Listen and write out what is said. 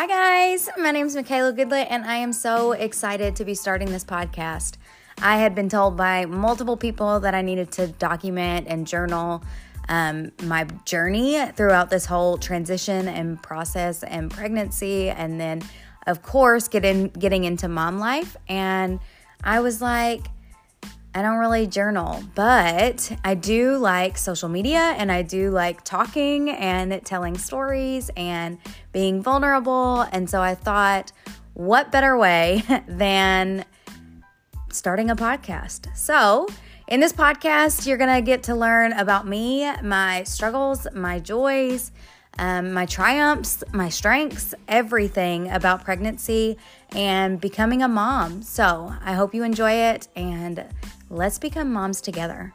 Hi, guys. My name is Michaela Goodlett, and I am so excited to be starting this podcast. I had been told by multiple people that I needed to document and journal um, my journey throughout this whole transition and process and pregnancy, and then, of course, getting getting into mom life. And I was like, I don't really journal, but I do like social media and I do like talking and telling stories and being vulnerable. And so I thought, what better way than starting a podcast? So, in this podcast, you're going to get to learn about me, my struggles, my joys, um, my triumphs, my strengths, everything about pregnancy and becoming a mom. So I hope you enjoy it and let's become moms together.